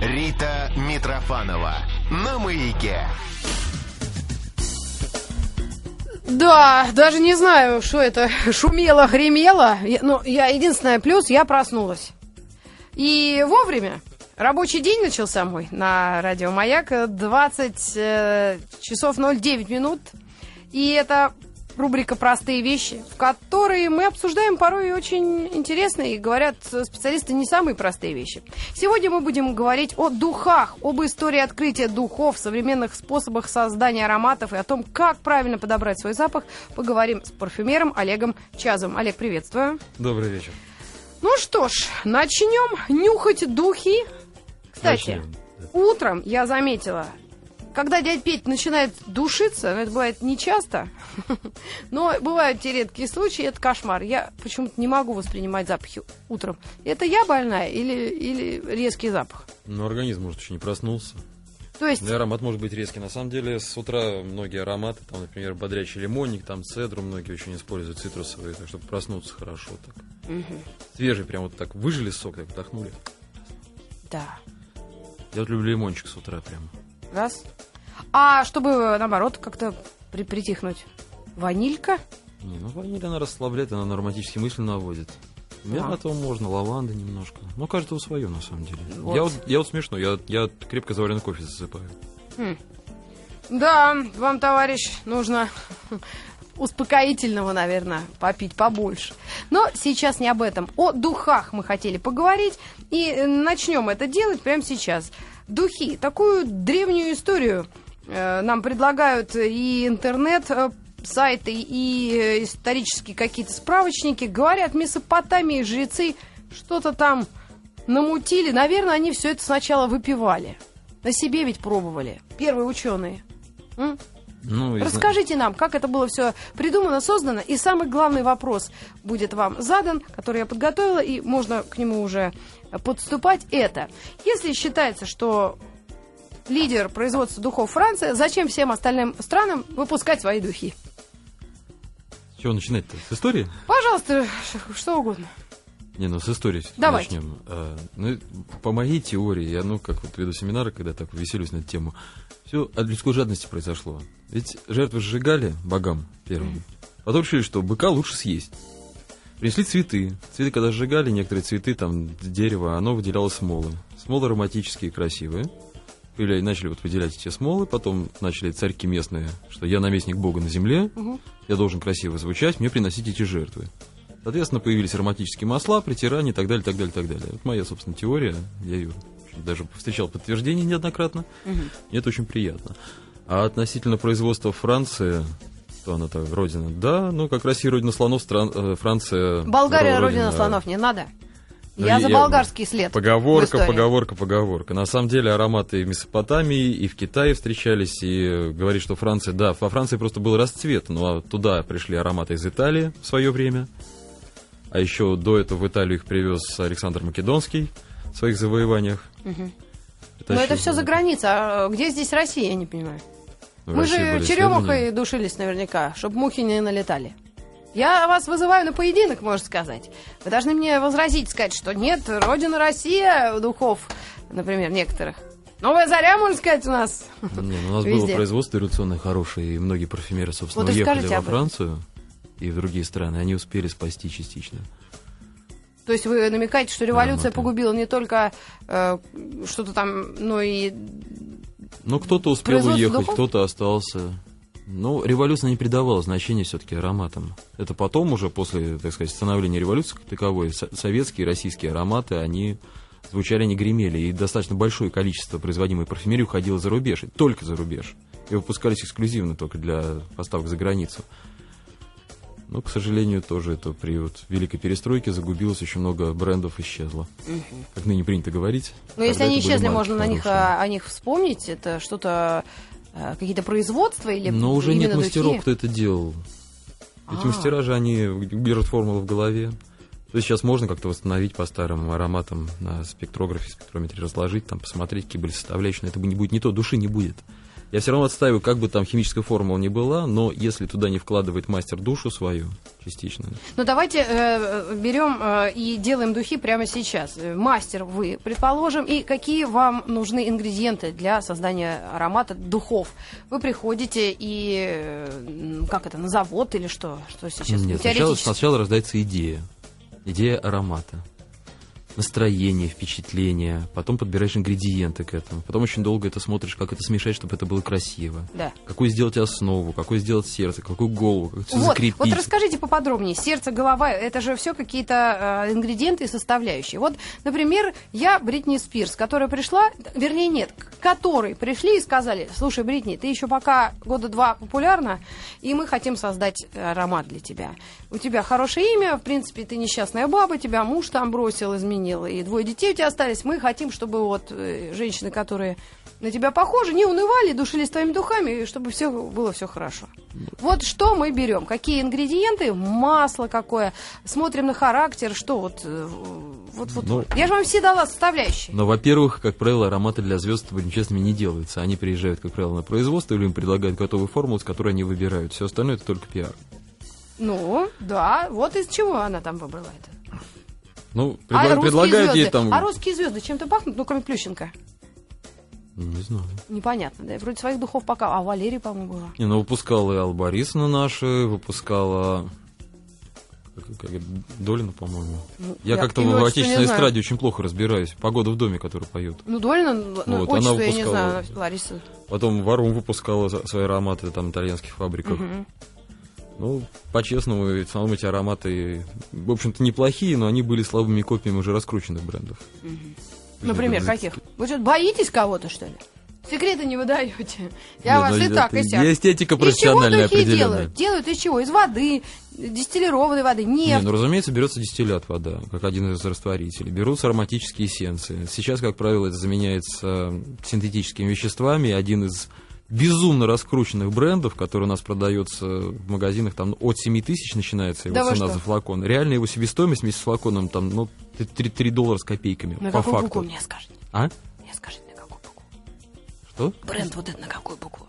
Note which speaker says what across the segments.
Speaker 1: Рита Митрофанова на маяке.
Speaker 2: Да, даже не знаю, что это шумело, гремело. Я- Ну, я единственное плюс, я проснулась. И вовремя. Рабочий день начался мой на радио Маяк. 20 э, часов 09 минут. И это рубрика «Простые вещи», в которой мы обсуждаем порой очень интересные, и говорят специалисты, не самые простые вещи. Сегодня мы будем говорить о духах, об истории открытия духов, современных способах создания ароматов и о том, как правильно подобрать свой запах. Поговорим с парфюмером Олегом Чазом. Олег, приветствую.
Speaker 3: Добрый вечер.
Speaker 2: Ну что ж, начнем нюхать духи. Кстати,
Speaker 3: Начнем,
Speaker 2: утром я заметила, когда дядя Петь начинает душиться, ну, это бывает не часто, но бывают те редкие случаи, это кошмар. Я почему-то не могу воспринимать запахи утром. Это я больная или, или резкий запах?
Speaker 3: Но организм, может, еще не проснулся.
Speaker 2: То есть,
Speaker 3: Да, и аромат может быть резкий. На самом деле, с утра многие ароматы, там, например, бодрящий лимонник, там, цедру многие очень используют, цитрусовые, так чтобы проснуться хорошо так. Свежий, прям вот так выжили сок, так вдохнули.
Speaker 2: да,
Speaker 3: Я вот люблю лимончик с утра прям.
Speaker 2: Раз. А чтобы, наоборот, как-то при- притихнуть? Ванилька?
Speaker 3: Не, ну ваниль она расслабляет, она на романтические мысли наводит. Мятого можно, лаванды немножко. Ну, каждого свое, на самом деле.
Speaker 2: Вот.
Speaker 3: Я, вот, я вот смешно, я, я крепко заваренный кофе засыпаю.
Speaker 2: Да, вам, товарищ, нужно успокоительного, наверное, попить побольше. Но сейчас не об этом. О духах мы хотели поговорить. И начнем это делать прямо сейчас. Духи. Такую древнюю историю э, нам предлагают и интернет, э, сайты, и э, исторические какие-то справочники. Говорят, Месопотамии жрецы что-то там намутили. Наверное, они все это сначала выпивали. На себе ведь пробовали. Первые ученые. М?
Speaker 3: Ну,
Speaker 2: Расскажите нам, как это было все придумано, создано, и самый главный вопрос будет вам задан, который я подготовила, и можно к нему уже подступать. Это, если считается, что лидер производства духов Франция, зачем всем остальным странам выпускать свои духи?
Speaker 3: С чего начинать-то? С истории?
Speaker 2: Пожалуйста, что угодно.
Speaker 3: Не, ну с истории
Speaker 2: Давайте.
Speaker 3: начнем. А, ну, по моей теории, я, ну, как вот веду семинары, когда так веселюсь на эту тему, все от людской жадности произошло. Ведь жертвы сжигали богам первым. Потом решили, что быка лучше съесть. Принесли цветы. Цветы, когда сжигали, некоторые цветы, там, дерево, оно выделяло смолы. Смолы ароматические, красивые. Или начали вот выделять эти смолы, потом начали царьки местные, что я наместник бога на земле, я должен красиво звучать, мне приносить эти жертвы. Соответственно, появились ароматические масла, притирания и так далее, так далее, так далее. Это моя, собственно, теория. Я ее даже встречал подтверждение неоднократно. Мне это очень приятно. А относительно производства Франции, что она так, родина, да, ну, как Россия родина слонов, стран, э, Франция...
Speaker 2: Болгария
Speaker 3: родина-
Speaker 2: родина слонов, не надо.
Speaker 3: Ну,
Speaker 2: я за
Speaker 3: я-
Speaker 2: болгарский след.
Speaker 3: Поговорка, поговорка, поговорка. На самом деле ароматы и в Месопотамии, и в Китае встречались, и э, говорит, что Франция, да, во Франции просто был расцвет, но туда пришли ароматы из Италии в свое время. А еще до этого в Италию их привез Александр Македонский в своих завоеваниях.
Speaker 2: Но это все за границей. А где здесь Россия, я не понимаю?
Speaker 3: В
Speaker 2: Мы
Speaker 3: России
Speaker 2: же
Speaker 3: были
Speaker 2: черемухой душились наверняка, чтобы мухи не налетали. Я вас вызываю на поединок, можно сказать. Вы должны мне возразить, сказать, что нет, родина Россия духов, например, некоторых. Новая заря, можно сказать, у нас.
Speaker 3: Не, ну, у нас было
Speaker 2: Везде.
Speaker 3: производство революционное хорошее, и многие парфюмеры, собственно,
Speaker 2: Вот
Speaker 3: уехали во. Францию и в другие страны. Они успели спасти частично.
Speaker 2: То есть вы намекаете, что революция
Speaker 3: Ароматы.
Speaker 2: погубила не только э, что-то там, но и...
Speaker 3: Ну, кто-то успел уехать, кто-то остался. Ну, революция не придавала значения все-таки ароматам. Это потом уже, после, так сказать, становления революции как таковой, со- советские и российские ароматы, они звучали, не гремели. И достаточно большое количество производимой парфюмерии уходило за рубеж, и только за рубеж. И выпускались эксклюзивно только для поставок за границу. Но, к сожалению, тоже это при вот великой перестройке загубилось, очень много брендов исчезло. Как ныне принято говорить.
Speaker 2: Ну, если они исчезли, можно на них,
Speaker 3: хорошие.
Speaker 2: а, о них вспомнить. Это что-то, э, какие-то производства или
Speaker 3: Но уже нет мастеров,
Speaker 2: духи?
Speaker 3: кто это делал. Эти
Speaker 2: А.
Speaker 3: мастера же, они держат формулу в голове. То есть сейчас можно как-то восстановить по старым ароматам на спектрографе, спектрометре разложить, там посмотреть, какие были составляющие, но это не будет не то, души не будет. Я все равно отстаиваю, как бы там химическая формула ни была, но если туда не вкладывает мастер душу свою, частично.
Speaker 2: Ну давайте э, берем э, и делаем духи прямо сейчас. Э, Мастер вы, предположим, и какие вам нужны ингредиенты для создания аромата духов? Вы приходите и э, как это на завод или что? Что сейчас?
Speaker 3: Нет, сначала, сначала рождается идея. Идея аромата. Настроение, впечатление. Потом подбираешь ингредиенты к этому. Потом очень долго это смотришь, как это смешать, чтобы это было красиво.
Speaker 2: Да.
Speaker 3: Какую сделать основу, какой сделать сердце, какую голову, как все
Speaker 2: Вот,
Speaker 3: закрепить.
Speaker 2: вот расскажите поподробнее. Сердце, голова, это же все какие-то э, ингредиенты и составляющие. Вот, например, я Бритни Спирс, которая пришла, вернее нет, к которой пришли и сказали, слушай, Бритни, ты еще пока года два популярна, и мы хотим создать аромат для тебя. У тебя хорошее имя, в принципе, ты несчастная баба, тебя муж там бросил, изменил, и двое детей у тебя остались. Мы хотим, чтобы вот э, женщины, которые на тебя похожи, не унывали, душились твоими духами, и чтобы все было все хорошо. Вот что мы берем, какие ингредиенты, масло какое, смотрим на характер, что вот, э, вот, вот.
Speaker 3: Ну,
Speaker 2: Я же вам все дала составляющие.
Speaker 3: Но, во-первых, как правило, ароматы для звезд, будем честными, не делаются. Они приезжают, как правило, на производство, или им предлагают готовую формулу, с которой они выбирают. Все остальное это только пиар.
Speaker 2: Ну, да, вот из чего она там выбрала это.
Speaker 3: Ну,
Speaker 2: а
Speaker 3: предла-
Speaker 2: русские
Speaker 3: предлагают ей там...
Speaker 2: а русские звезды чем-то пахнут, ну, кроме Плющенко?
Speaker 3: Не знаю.
Speaker 2: Непонятно, да, вроде своих духов пока, а Валерий, по-моему, была.
Speaker 3: Не, ну выпускала и Алла Борисовна наша, выпускала... Как, Долина, по-моему.
Speaker 2: Ну,
Speaker 3: Я,
Speaker 2: я
Speaker 3: как-то в
Speaker 2: отчество
Speaker 3: отечественной эстраде очень плохо разбираюсь. Погода в доме, которую поют.
Speaker 2: Ну, Долина, ну,
Speaker 3: Вот, она
Speaker 2: отчество я не
Speaker 3: выпускала.
Speaker 2: знаю, Лариса.
Speaker 3: Потом Варум выпускала свои ароматы там, итальянских фабриках.
Speaker 2: Мгм.
Speaker 3: Ну, по-честному, в основном эти ароматы, в общем-то, неплохие, но они были слабыми копиями уже раскрученных брендов.
Speaker 2: Например,
Speaker 3: Есть
Speaker 2: каких? Вы что, боитесь кого-то, что ли? Секреты не выдаете. Я
Speaker 3: Нет,
Speaker 2: вас
Speaker 3: ну,
Speaker 2: и так, и сяк. Из чего
Speaker 3: профессиональная
Speaker 2: духи
Speaker 3: определенная.
Speaker 2: делают? Делают из чего? Из воды, дистиллированной воды,
Speaker 3: Не,
Speaker 2: нефть.
Speaker 3: ну, разумеется, берется дистиллят вода, как один из растворителей. Берутся ароматические эссенции. Сейчас, как правило, это заменяется синтетическими веществами. Один из безумно раскрученных брендов, который у нас продается в магазинах, там от 7 тысяч начинается его
Speaker 2: Да
Speaker 3: цена за флакон. Реально его себестоимость вместе с флаконом там, ну, 3, 3 доллара с копейками,
Speaker 2: На
Speaker 3: по
Speaker 2: какую
Speaker 3: факту.
Speaker 2: букву мне скажете?
Speaker 3: А?
Speaker 2: Мне скажите, на какую букву?
Speaker 3: Что?
Speaker 2: Бренд вот это на какую букву?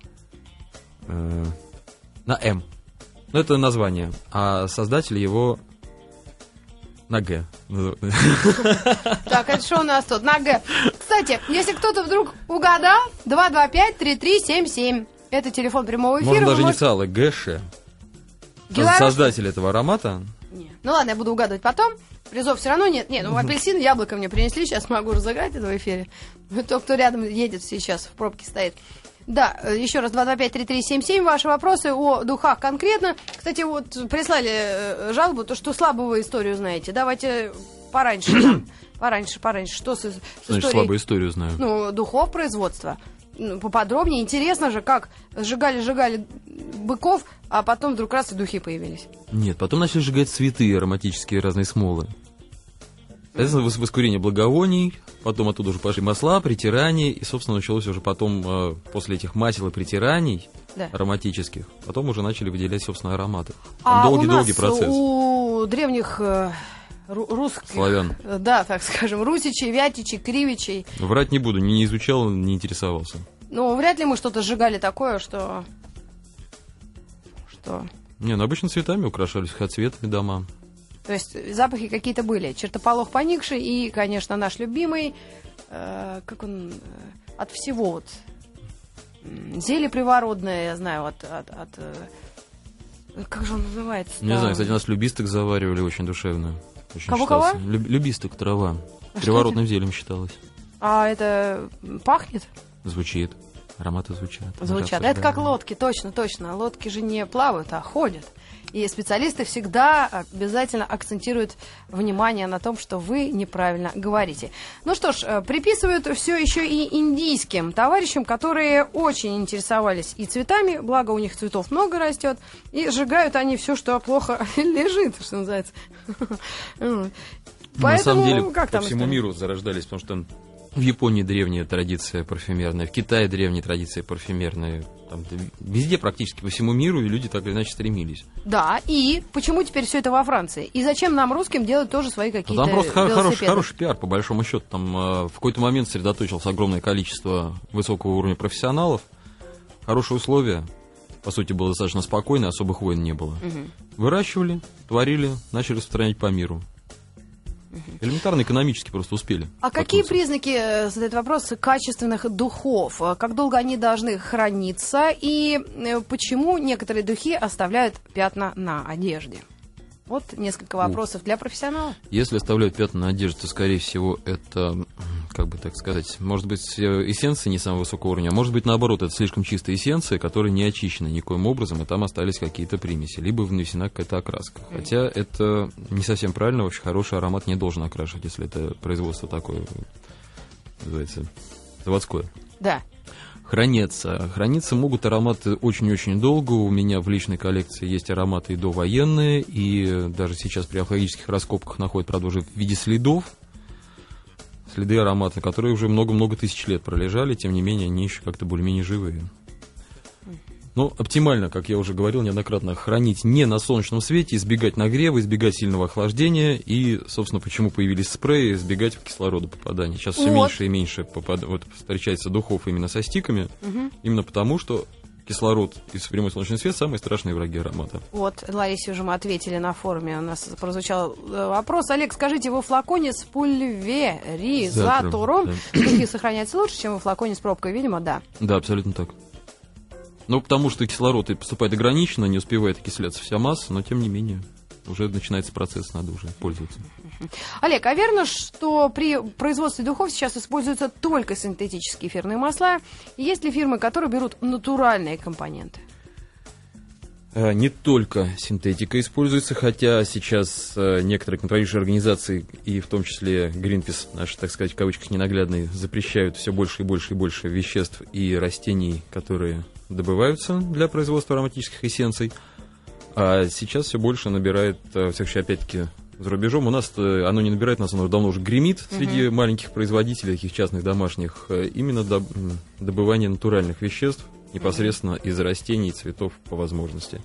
Speaker 3: Э, на М. Ну, это название. А создатель его на Г.
Speaker 2: Так, это что у нас тут? На Г. Кстати, если кто-то вдруг угадал, 225-3377. Это телефон прямого эфира.
Speaker 3: Можно даже
Speaker 2: можете-
Speaker 3: инициалы г.ш. Создатель этого аромата.
Speaker 2: Не. Ну ладно, я буду угадывать потом. Призов все равно нет. Нет, ну апельсин, яблоко мне принесли, сейчас могу разыграть это в эфире. Тот, кто рядом едет сейчас, в пробке стоит. Да, э, еще раз, 225-3377, ваши вопросы о духах конкретно. Кстати, вот прислали э, жалобу, то, что слабо вы историю знаете. Давайте пораньше. Пораньше, пораньше. Что с, с
Speaker 3: Значит,
Speaker 2: историей?
Speaker 3: слабую историю знаю.
Speaker 2: ну, духов производства. Ну, поподробнее. Интересно же, как сжигали-сжигали быков, а потом вдруг раз и духи появились.
Speaker 3: Нет, потом начали сжигать цветы ароматические разные смолы. Вос- воскурение благовоний, потом оттуда уже пошли масла, притирания, и, собственно, началось уже потом, э, после этих масел и притираний
Speaker 2: Да.
Speaker 3: ароматических, потом уже начали выделять, собственно, ароматы.
Speaker 2: А
Speaker 3: Долгий-долгий
Speaker 2: нас
Speaker 3: процесс.
Speaker 2: у древних э, ру- русских...
Speaker 3: Славян.
Speaker 2: э, Да, так скажем, русичей, вятичей, кривичей.
Speaker 3: Врать не буду, не изучал, не интересовался.
Speaker 2: Ну, вряд ли мы что-то сжигали такое, что... Что...
Speaker 3: Не, ну обычно цветами украшались, цветами дома.
Speaker 2: То есть запахи какие-то были. Чертополох поникший и, конечно, наш любимый, э, как он, э, от всего вот, зелье привородное, я знаю, от... от, от, э, как же он называется?
Speaker 3: Не знаю, кстати, нас любисток заваривали очень душевно. Очень
Speaker 2: Кого-кого?
Speaker 3: Люб- любисток, трава.
Speaker 2: А
Speaker 3: Приворотным зельем считалось.
Speaker 2: А это пахнет?
Speaker 3: Звучит. Ароматы звучат.
Speaker 2: Звучат. Это как
Speaker 3: обсуждаем.
Speaker 2: лодки, точно, точно. Лодки же не плавают, а ходят. И специалисты всегда обязательно акцентируют внимание на том, что вы неправильно говорите. Ну что ж, э, приписывают все еще и индийским товарищам, которые очень интересовались и цветами, благо у них цветов много растет, и сжигают они все, что плохо лежит, что называется.
Speaker 3: Ну, На самом деле,
Speaker 2: как
Speaker 3: по
Speaker 2: там
Speaker 3: всему миру зарождались, потому что в Японии древняя традиция парфюмерная, в Китае древняя традиция парфюмерная. Там, везде практически по всему миру и люди так или иначе стремились.
Speaker 2: Да, и почему теперь все это во Франции? И зачем нам, русским, делать тоже свои какие-то
Speaker 3: там просто хор- хороший, хороший пиар, по большому счету. Там э, в какой-то момент сосредоточилось огромное количество высокого уровня профессионалов. хорошие условия. По сути, было достаточно спокойно, особых войн не было.
Speaker 2: Мгм.
Speaker 3: Выращивали, творили, начали распространять по миру. Элементарно экономически просто успели.
Speaker 2: А какие признаки, э, задает вопрос, качественных духов? Э, Как долго они должны храниться? И э, почему некоторые духи оставляют пятна на одежде? Вот несколько вопросов для профессионала.
Speaker 3: Если оставляют пятна на одежде, то, скорее всего, это, как бы так сказать, может быть, э, эссенция не самого высокого уровня, а может быть, наоборот, это слишком чистая эссенция, которая не очищена никоим образом, и там остались какие-то примеси, либо внесена какая-то окраска. Хотя это не совсем правильно, вообще хороший аромат не должен окрашивать, если это производство такое, называется, заводское.
Speaker 2: Да.
Speaker 3: Хранятся. Храниться могут ароматы очень-очень долго. У меня в личной коллекции есть ароматы и довоенные, и даже сейчас при археологических раскопках находят, правда, уже в виде следов. Следы аромата, которые уже много-много тысяч лет пролежали, тем не менее, они еще как-то более-менее живые. Ну, оптимально, как я уже говорил неоднократно, хранить не на солнечном свете, избегать нагрева, избегать сильного охлаждения и, собственно, почему появились спреи, избегать кислорода попадания. Сейчас все
Speaker 2: Вот.
Speaker 3: меньше и меньше попад- вот, встречается духов именно со стиками, именно потому, что кислород и прямой солнечный свет самые страшные враги аромата.
Speaker 2: Вот, Ларисе уже мы ответили на форуме. У нас прозвучал э, вопрос. Олег, скажите, во флаконе с пульверизатором
Speaker 3: Да.
Speaker 2: духи сохраняются лучше, чем во флаконе с пробкой? Видимо, да.
Speaker 3: Да, абсолютно так. Ну, потому что кислород и поступает ограниченно, не успевает окисляться вся масса, но тем не менее уже начинается процесс, надо уже пользоваться.
Speaker 2: Олег, а верно, что при производстве духов сейчас используются только синтетические эфирные масла? Есть ли фирмы, которые берут натуральные компоненты?
Speaker 3: Э, Не только синтетика используется, хотя сейчас э, некоторые контролирующие организации, и в том числе Greenpeace, наш, так сказать, в кавычках ненаглядный, запрещают все больше и больше и больше веществ и растений, которые добываются для производства ароматических эссенций. А сейчас все больше набирает, э, всяком случае, опять-таки, за рубежом. У нас оно не набирает, нас оно давно уже гремит среди маленьких производителей, таких частных домашних, э, именно добывание натуральных веществ непосредственно из растений и цветов по возможности.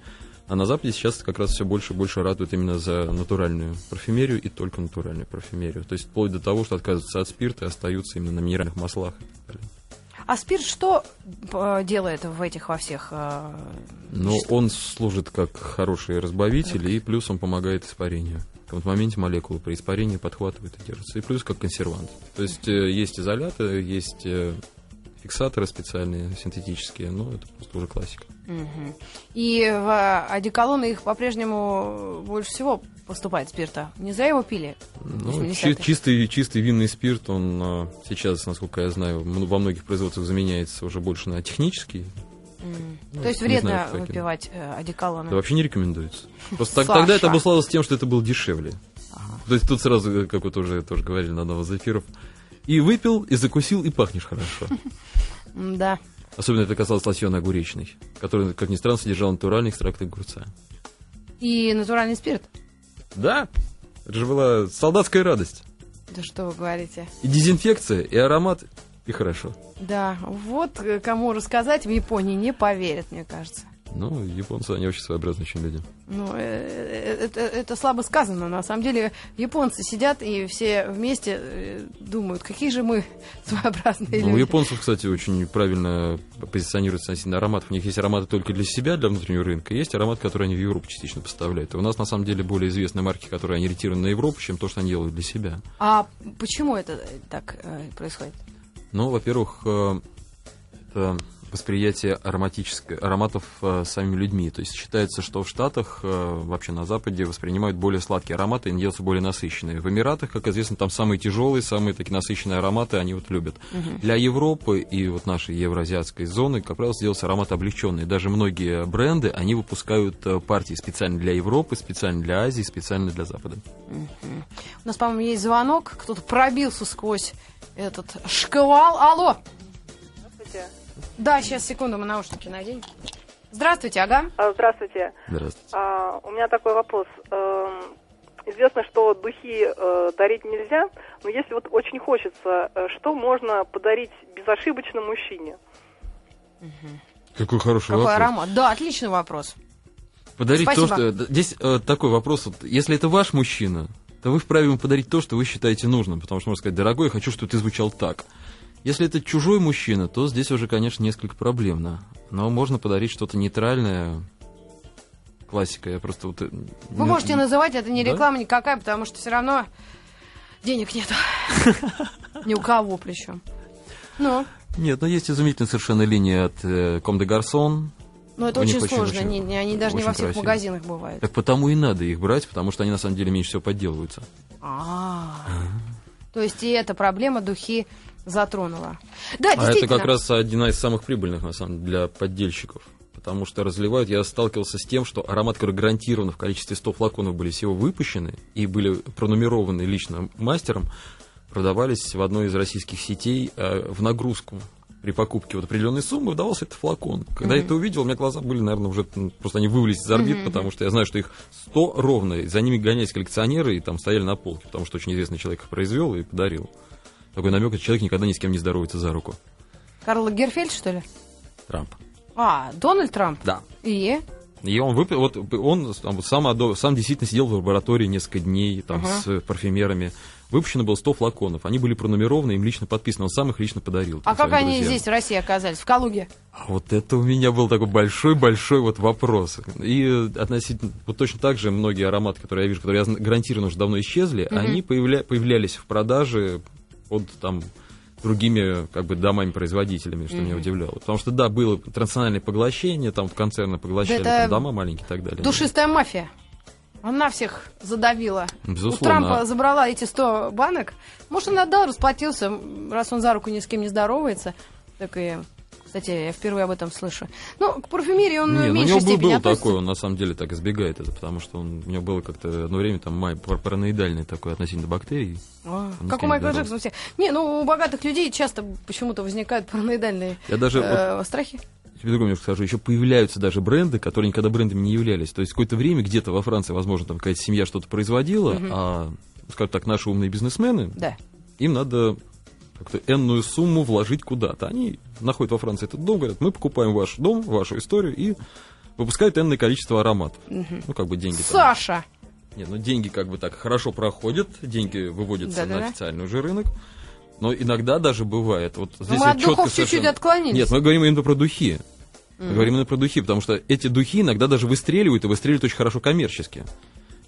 Speaker 3: А на Западе сейчас как раз все больше и больше радует именно за натуральную парфюмерию и только натуральную парфюмерию. То есть вплоть до того, что отказываются от спирта и остаются именно на минеральных маслах. и так далее.
Speaker 2: А спирт что э, делает в этих во всех? э, веществах?
Speaker 3: он служит как хороший разбавитель, и плюс он помогает испарению. В каком-то моменте молекулы при испарении подхватывают и держатся. И плюс как консервант. То есть э, есть изоляты, есть фиксаторы специальные, синтетические, но это просто уже классика.
Speaker 2: Мгм. И в одеколоны их по-прежнему больше всего поступает спирта. Не зря его пили.
Speaker 3: Ну,
Speaker 2: 80-е.
Speaker 3: чи- чистый, чистый винный спирт, он а, сейчас, насколько я знаю, во многих производствах заменяется уже больше на технический.
Speaker 2: М.
Speaker 3: Ну,
Speaker 2: То есть вредно
Speaker 3: знаю, каким.
Speaker 2: выпивать э, одеколоны.
Speaker 3: Это вообще не рекомендуется. Просто так- тогда это обуславилось тем, что это было дешевле. То есть тут сразу, э, как вот уже тоже говорили на одном из эфиров, и выпил, и закусил, и пахнешь хорошо.
Speaker 2: Да.
Speaker 3: Особенно это касалось лосьона огуречной, который, как ни странно, содержал натуральный экстракт огурца.
Speaker 2: И натуральный спирт.
Speaker 3: Да, это же была солдатская радость.
Speaker 2: Да что вы говорите?
Speaker 3: И дезинфекция, и аромат, и хорошо.
Speaker 2: Да, вот э, кому рассказать в Японии не поверят, мне кажется.
Speaker 3: Ну, японцы, они очень своеобразные очень люди.
Speaker 2: Ну, э, э, это, это слабо сказано. На самом деле, японцы сидят и все вместе э, думают, какие же мы своеобразные
Speaker 3: Ну, у
Speaker 2: люди.
Speaker 3: японцев, кстати, очень правильно позиционируется относительно ароматов. У них есть ароматы только для себя, для внутреннего рынка, есть аромат, который они в Европу частично поставляют. И у нас, на самом деле, более известные марки, которые они ориентированы на Европу, чем то, что они делают для себя.
Speaker 2: А почему это так происходит?
Speaker 3: Ну, во-первых, это восприятие ароматической, ароматов э, самими людьми. То есть считается, что в Штатах, э, вообще на Западе, воспринимают более сладкие ароматы, и они делаются более насыщенные. В Эмиратах, как известно, там самые тяжелые, самые такие насыщенные ароматы, они вот любят. Для Европы и вот нашей евроазиатской зоны, как правило, делаются ароматы облегченные. Даже многие бренды, они выпускают э, партии специально для Европы, специально для Азии, специально для Запада.
Speaker 2: У нас, по-моему, есть звонок. Кто-то пробился сквозь этот шквал. Алло!
Speaker 4: Здравствуйте.
Speaker 2: Да, сейчас, секунду, мы наушники наденем. Здравствуйте, ага.
Speaker 4: А, Здравствуйте.
Speaker 3: Здравствуйте.
Speaker 4: А, У меня такой вопрос. Эм, Известно, что духи э, дарить нельзя, но если вот очень хочется, э, что можно подарить безошибочно мужчине?
Speaker 3: Какой хороший
Speaker 2: Какой
Speaker 3: вопрос.
Speaker 2: аромат? Да, отличный вопрос.
Speaker 3: Подарить
Speaker 2: Спасибо.
Speaker 3: то, что... Здесь э, такой вопрос. Вот, если это ваш мужчина, то вы вправе ему подарить то, что вы считаете нужным. Потому что можно сказать, дорогой, я хочу, чтобы ты звучал так. Если это чужой мужчина, то здесь уже, конечно, несколько проблемно. Но можно подарить что-то нейтральное. Классика, я просто вот... э,
Speaker 2: Вы
Speaker 3: не-
Speaker 2: можете называть, это не
Speaker 3: Да?
Speaker 2: реклама никакая, потому что все равно денег нет. Ни у кого причем. Ну,
Speaker 3: Нет, но есть изумительная совершенно линия от Comme des Garçons.
Speaker 2: но это очень сложно.
Speaker 3: очень-
Speaker 2: Они, даже не во всех магазинах бывают.
Speaker 3: Так потому и надо их брать, потому что они на самом деле меньше всего подделываются.
Speaker 2: А, то есть и эта проблема духи затронула. Да,
Speaker 3: А это как раз одна из самых прибыльных, на самом деле, для поддельщиков. Потому что разливают, я сталкивался с тем, что аромат, который гарантированно в количестве 100 флаконов были всего выпущены и были пронумерованы лично мастером, продавались в одной из российских сетей э, в нагрузку. При покупке вот определенной суммы выдавался этот флакон. Когда я это увидел, у меня глаза были, наверное, уже м, просто они вывалились из орбит, потому что я знаю, что их 100 ровно, и за ними гонялись коллекционеры и там стояли на полке, потому что очень известный человек их произвел и подарил. Такой намек, что человек никогда ни с кем не здоровается за руку.
Speaker 2: Карл Герфельд, что ли?
Speaker 3: Трамп.
Speaker 2: А, Дональд Трамп.
Speaker 3: Да.
Speaker 2: И?
Speaker 3: И он выпил, вот он там, сам, сам действительно сидел в лаборатории несколько дней там,
Speaker 2: Ага.
Speaker 3: с парфюмерами. Выпущено было 100 флаконов. Они были пронумерованы, им лично подписано. Он сам их лично подарил.
Speaker 2: А
Speaker 3: там,
Speaker 2: как
Speaker 3: своим
Speaker 2: они
Speaker 3: друзьям.
Speaker 2: здесь, в России, оказались? В Калуге?
Speaker 3: А Вот это у меня был такой большой-большой вот вопрос. И относительно, вот точно так же многие ароматы, которые я вижу, которые я гарантированно уже давно исчезли, они появля- появлялись в продаже под там другими как бы домами-производителями, что меня удивляло. Потому что, да, было транснациональное поглощение, там концерны поглощали
Speaker 2: это
Speaker 3: там, дома маленькие и так далее.
Speaker 2: Душистая мафия. Она всех задавила.
Speaker 3: Безусловно.
Speaker 2: У Трампа забрала эти 100 банок. Может, он отдал, расплатился, раз он за руку ни с кем не здоровается. Так и, кстати, я впервые об этом слышу. Ну, к парфюмерии он
Speaker 3: Не,
Speaker 2: в
Speaker 3: ну, у
Speaker 2: меньшей
Speaker 3: него был,
Speaker 2: степени
Speaker 3: был
Speaker 2: относится.
Speaker 3: такой, он на самом деле так избегает это, потому что он, у него было как-то одно время там май, пар- параноидальное такое относительно бактерий.
Speaker 2: А, как у Майкла. Джексона все. Не, ну у богатых людей часто почему-то возникают параноидальные
Speaker 3: Я даже вот
Speaker 2: э, страхи.
Speaker 3: тебе другое немножко скажу, еще появляются даже бренды, которые никогда брендами не являлись. То есть какое-то время где-то во Франции, возможно, там какая-то семья что-то производила, а, скажем так, наши умные бизнесмены,
Speaker 2: Да.
Speaker 3: им надо как-то энную сумму вложить куда-то. Они находят во Франции этот дом, говорят, мы покупаем ваш дом, вашу историю и выпускают энное количество ароматов. Ну, как бы деньги там.
Speaker 2: Саша!
Speaker 3: Нет, ну деньги как бы так хорошо проходят, деньги выводятся
Speaker 2: Да-да-да.
Speaker 3: на официальный уже рынок. Но иногда даже бывает. Вот здесь
Speaker 2: мы от духов чуть-чуть
Speaker 3: совершенно-
Speaker 2: отклонились.
Speaker 3: Нет, мы говорим именно про духи. Мы говорим именно про духи, потому что эти духи иногда даже выстреливают, и выстреливают очень хорошо коммерчески.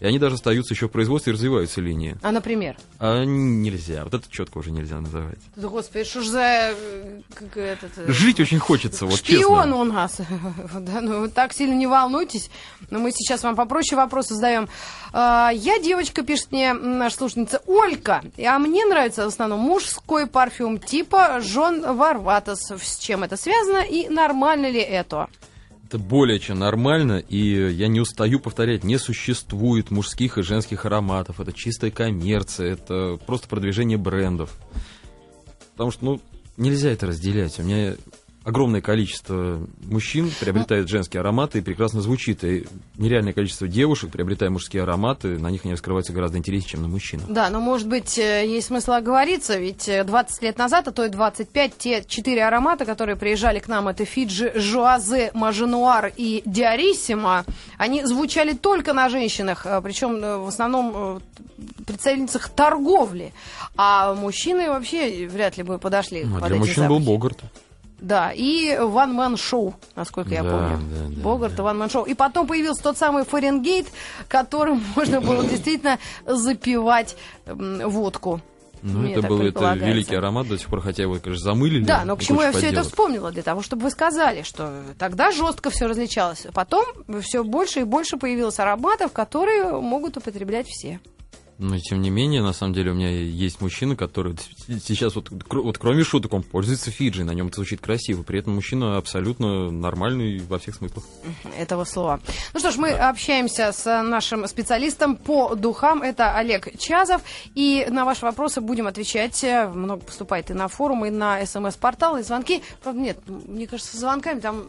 Speaker 3: И они даже остаются еще в производстве и развиваются линии.
Speaker 2: А, например?
Speaker 3: А нельзя. Вот это четко уже нельзя называть.
Speaker 2: Да, Господи, что ж за... э, Как этот, э,
Speaker 3: Жить очень хочется, вот
Speaker 2: Шпион
Speaker 3: честно.
Speaker 2: у нас. Да, ну, вы так сильно не волнуйтесь. Но мы сейчас вам попроще вопросы задаем. А, Я девочка, пишет мне наша слушательница Олька. А мне нравится в основном мужской парфюм типа Жон Варватас. С чем это связано и нормально ли это?
Speaker 3: Это более чем нормально, и я не устаю повторять, не существует мужских и женских ароматов. Это чистая коммерция, это просто продвижение брендов. Потому что, ну, нельзя это разделять. У меня огромное количество мужчин приобретает женские ароматы и прекрасно звучит. И нереальное количество девушек, приобретая мужские ароматы, на них они раскрываются гораздо интереснее, чем на мужчинах.
Speaker 2: Да, но может быть э, есть смысл оговориться, ведь э, 20 лет назад, а то и 25, те четыре аромата, которые приезжали к нам, это Фиджи, Жуазе, Маженуар и Диариссимо, они звучали только на женщинах, э, причем э, в основном э, представительницах торговли, а мужчины вообще вряд ли бы подошли
Speaker 3: Ну, а
Speaker 2: под
Speaker 3: для мужчин был
Speaker 2: запахи.
Speaker 3: Богарт.
Speaker 2: Да, и One Man Show, насколько я
Speaker 3: Да,
Speaker 2: помню.
Speaker 3: да, да,
Speaker 2: Богарт и One Man Show. И потом появился тот самый Фаренгейт, которым можно было действительно запивать водку.
Speaker 3: Ну,
Speaker 2: Мне
Speaker 3: это был это великий аромат до сих пор, хотя его, конечно, замылили.
Speaker 2: Да, но к чему я все это вспомнила? Для того, чтобы вы сказали, что тогда жестко все различалось. Потом все больше и больше появилось ароматов, которые могут употреблять все.
Speaker 3: Но тем не менее, на самом деле, у меня есть мужчина, который сейчас вот, вот кроме шуток, он пользуется Фиджи, на нем это звучит красиво. При этом мужчина абсолютно нормальный во всех смыслах.
Speaker 2: этого слова. Ну что ж, мы общаемся с нашим специалистом по духам. Это Олег Чазов. И на ваши вопросы будем отвечать. Много поступает и на форум, и на смс-портал, и звонки. Правда, нет, мне кажется, со звонками там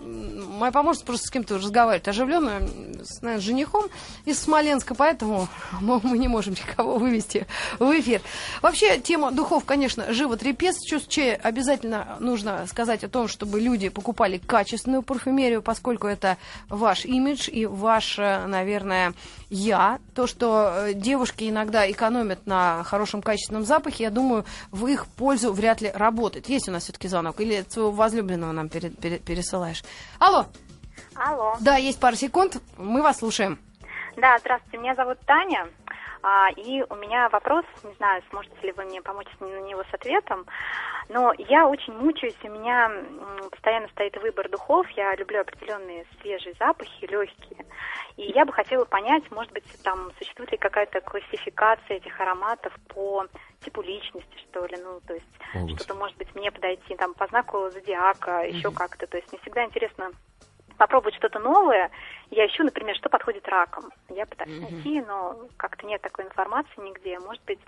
Speaker 2: моя помощница просто с кем-то разговаривает оживленно, с, наверное, женихом из Смоленска, поэтому мы не можем кого вывести в эфир. Вообще, тема духов, конечно, животрепещущая. Обязательно нужно сказать о том, чтобы люди покупали качественную парфюмерию, поскольку это ваш имидж и ваш, э, наверное, я. То, что э, девушки иногда экономят на хорошем качественном запахе, я думаю, в их пользу вряд ли работает. Есть у нас все-таки звонок? Или своего возлюбленного нам пере- пере- пересылаешь? Алло.
Speaker 5: Алло.
Speaker 2: Да, есть пару секунд. Мы вас слушаем.
Speaker 5: Да, здравствуйте, меня зовут Таня. А, и у меня вопрос, не знаю, сможете ли вы мне помочь на него с ответом, но я очень мучаюсь, у меня постоянно стоит выбор духов, я люблю определенные свежие запахи, легкие, и я бы хотела понять, может быть, там существует ли какая-то классификация этих ароматов по типу личности, что ли, ну, то есть
Speaker 3: О,
Speaker 5: что-то, может быть, мне подойти там по знаку зодиака, еще как-то, то есть мне всегда интересно попробовать что-то новое. Я ищу, например, что подходит раком. Я пытаюсь найти, но как-то нет такой информации нигде. Может быть,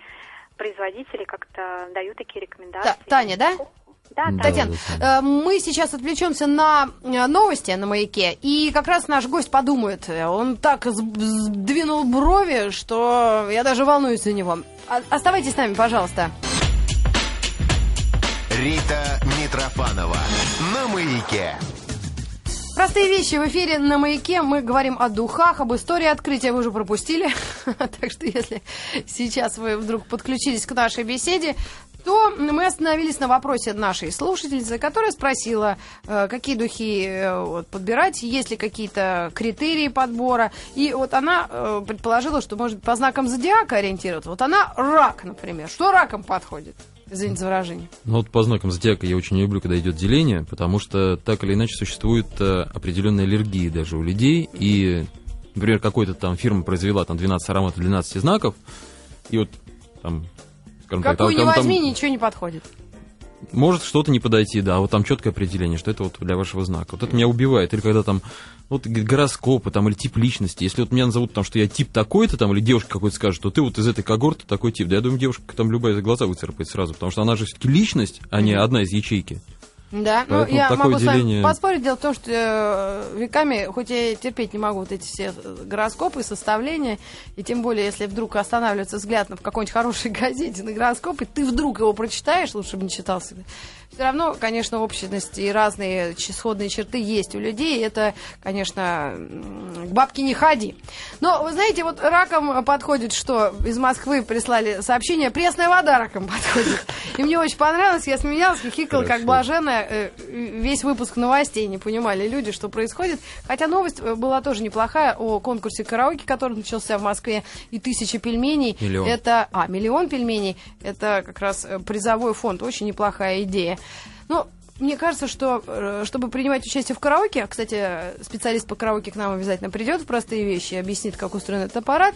Speaker 5: производители как-то дают такие рекомендации.
Speaker 2: Та- Таня, да?
Speaker 5: Да,
Speaker 3: Да.
Speaker 5: Таня.
Speaker 2: Татьяна,
Speaker 3: да,
Speaker 2: э, мы сейчас отвлечемся на э, новости на маяке, и как раз наш гость подумает. Он так сд- сдвинул брови, что я даже волнуюсь за него. А- Оставайтесь с нами, пожалуйста.
Speaker 1: Рита Митрофанова на маяке.
Speaker 2: Простые вещи в эфире на маяке. Мы говорим о духах, об истории открытия вы уже пропустили. Так что если сейчас вы вдруг подключились к нашей беседе, то мы остановились на вопросе нашей слушательницы, которая спросила, э, какие духи э, подбирать, есть ли какие-то критерии подбора. И вот она э, предположила, что может по знакам зодиака ориентироваться. Вот она рак, например. Что раком подходит? Извините за выражение.
Speaker 3: Ну вот по знакам зодиака я очень не люблю, когда идет деление, потому что так или иначе существует э, определенная аллергия даже у людей. И, например, какой-то там фирма произвела там 12 ароматов 12 знаков, и вот там, скажем так,
Speaker 2: Какую
Speaker 3: там- там
Speaker 2: возьми, ничего не подходит.
Speaker 3: Может что-то не подойти, да, а вот там четкое определение, что это вот для вашего знака. Вот это меня убивает. Или когда там вот гороскопы там или тип личности. Если вот меня назовут там, что я тип такой-то там, или девушка какой-то скажет, что ты вот из этой когорты такой тип. Да я думаю, девушка там любая за глаза выцарапает сразу, потому что она же все-таки личность, а не одна из ячейки.
Speaker 2: Да, ну я могу с вами
Speaker 3: деление-
Speaker 2: поспорить. Дело в том, что э, веками, хоть я терпеть не могу вот эти все э, гороскопы, составления, и тем более, если вдруг останавливается взгляд на какой-нибудь хорошей газете на гороскоп, и ты вдруг его прочитаешь, лучше бы не читал себе. Все равно, конечно, общность и разные ч- сходные черты есть у людей. Это, конечно, к бабке не ходи. Но, вы знаете, вот раком подходит, что из Москвы прислали сообщение, пресная вода раком подходит. И мне очень понравилось, я смеялась, хихикала, как блаженная. Э, Весь выпуск новостей не понимали люди, что происходит. Хотя новость э, была тоже неплохая о конкурсе караоке, который начался в Москве, и тысяча пельменей.
Speaker 3: Миллион.
Speaker 2: Это, а, миллион пельменей. Это как раз э, призовой фонд. Очень неплохая идея. Ну, мне кажется, что э, чтобы принимать участие в караоке, а, кстати, специалист по караоке к нам обязательно придет в простые вещи и объяснит, как устроен этот аппарат.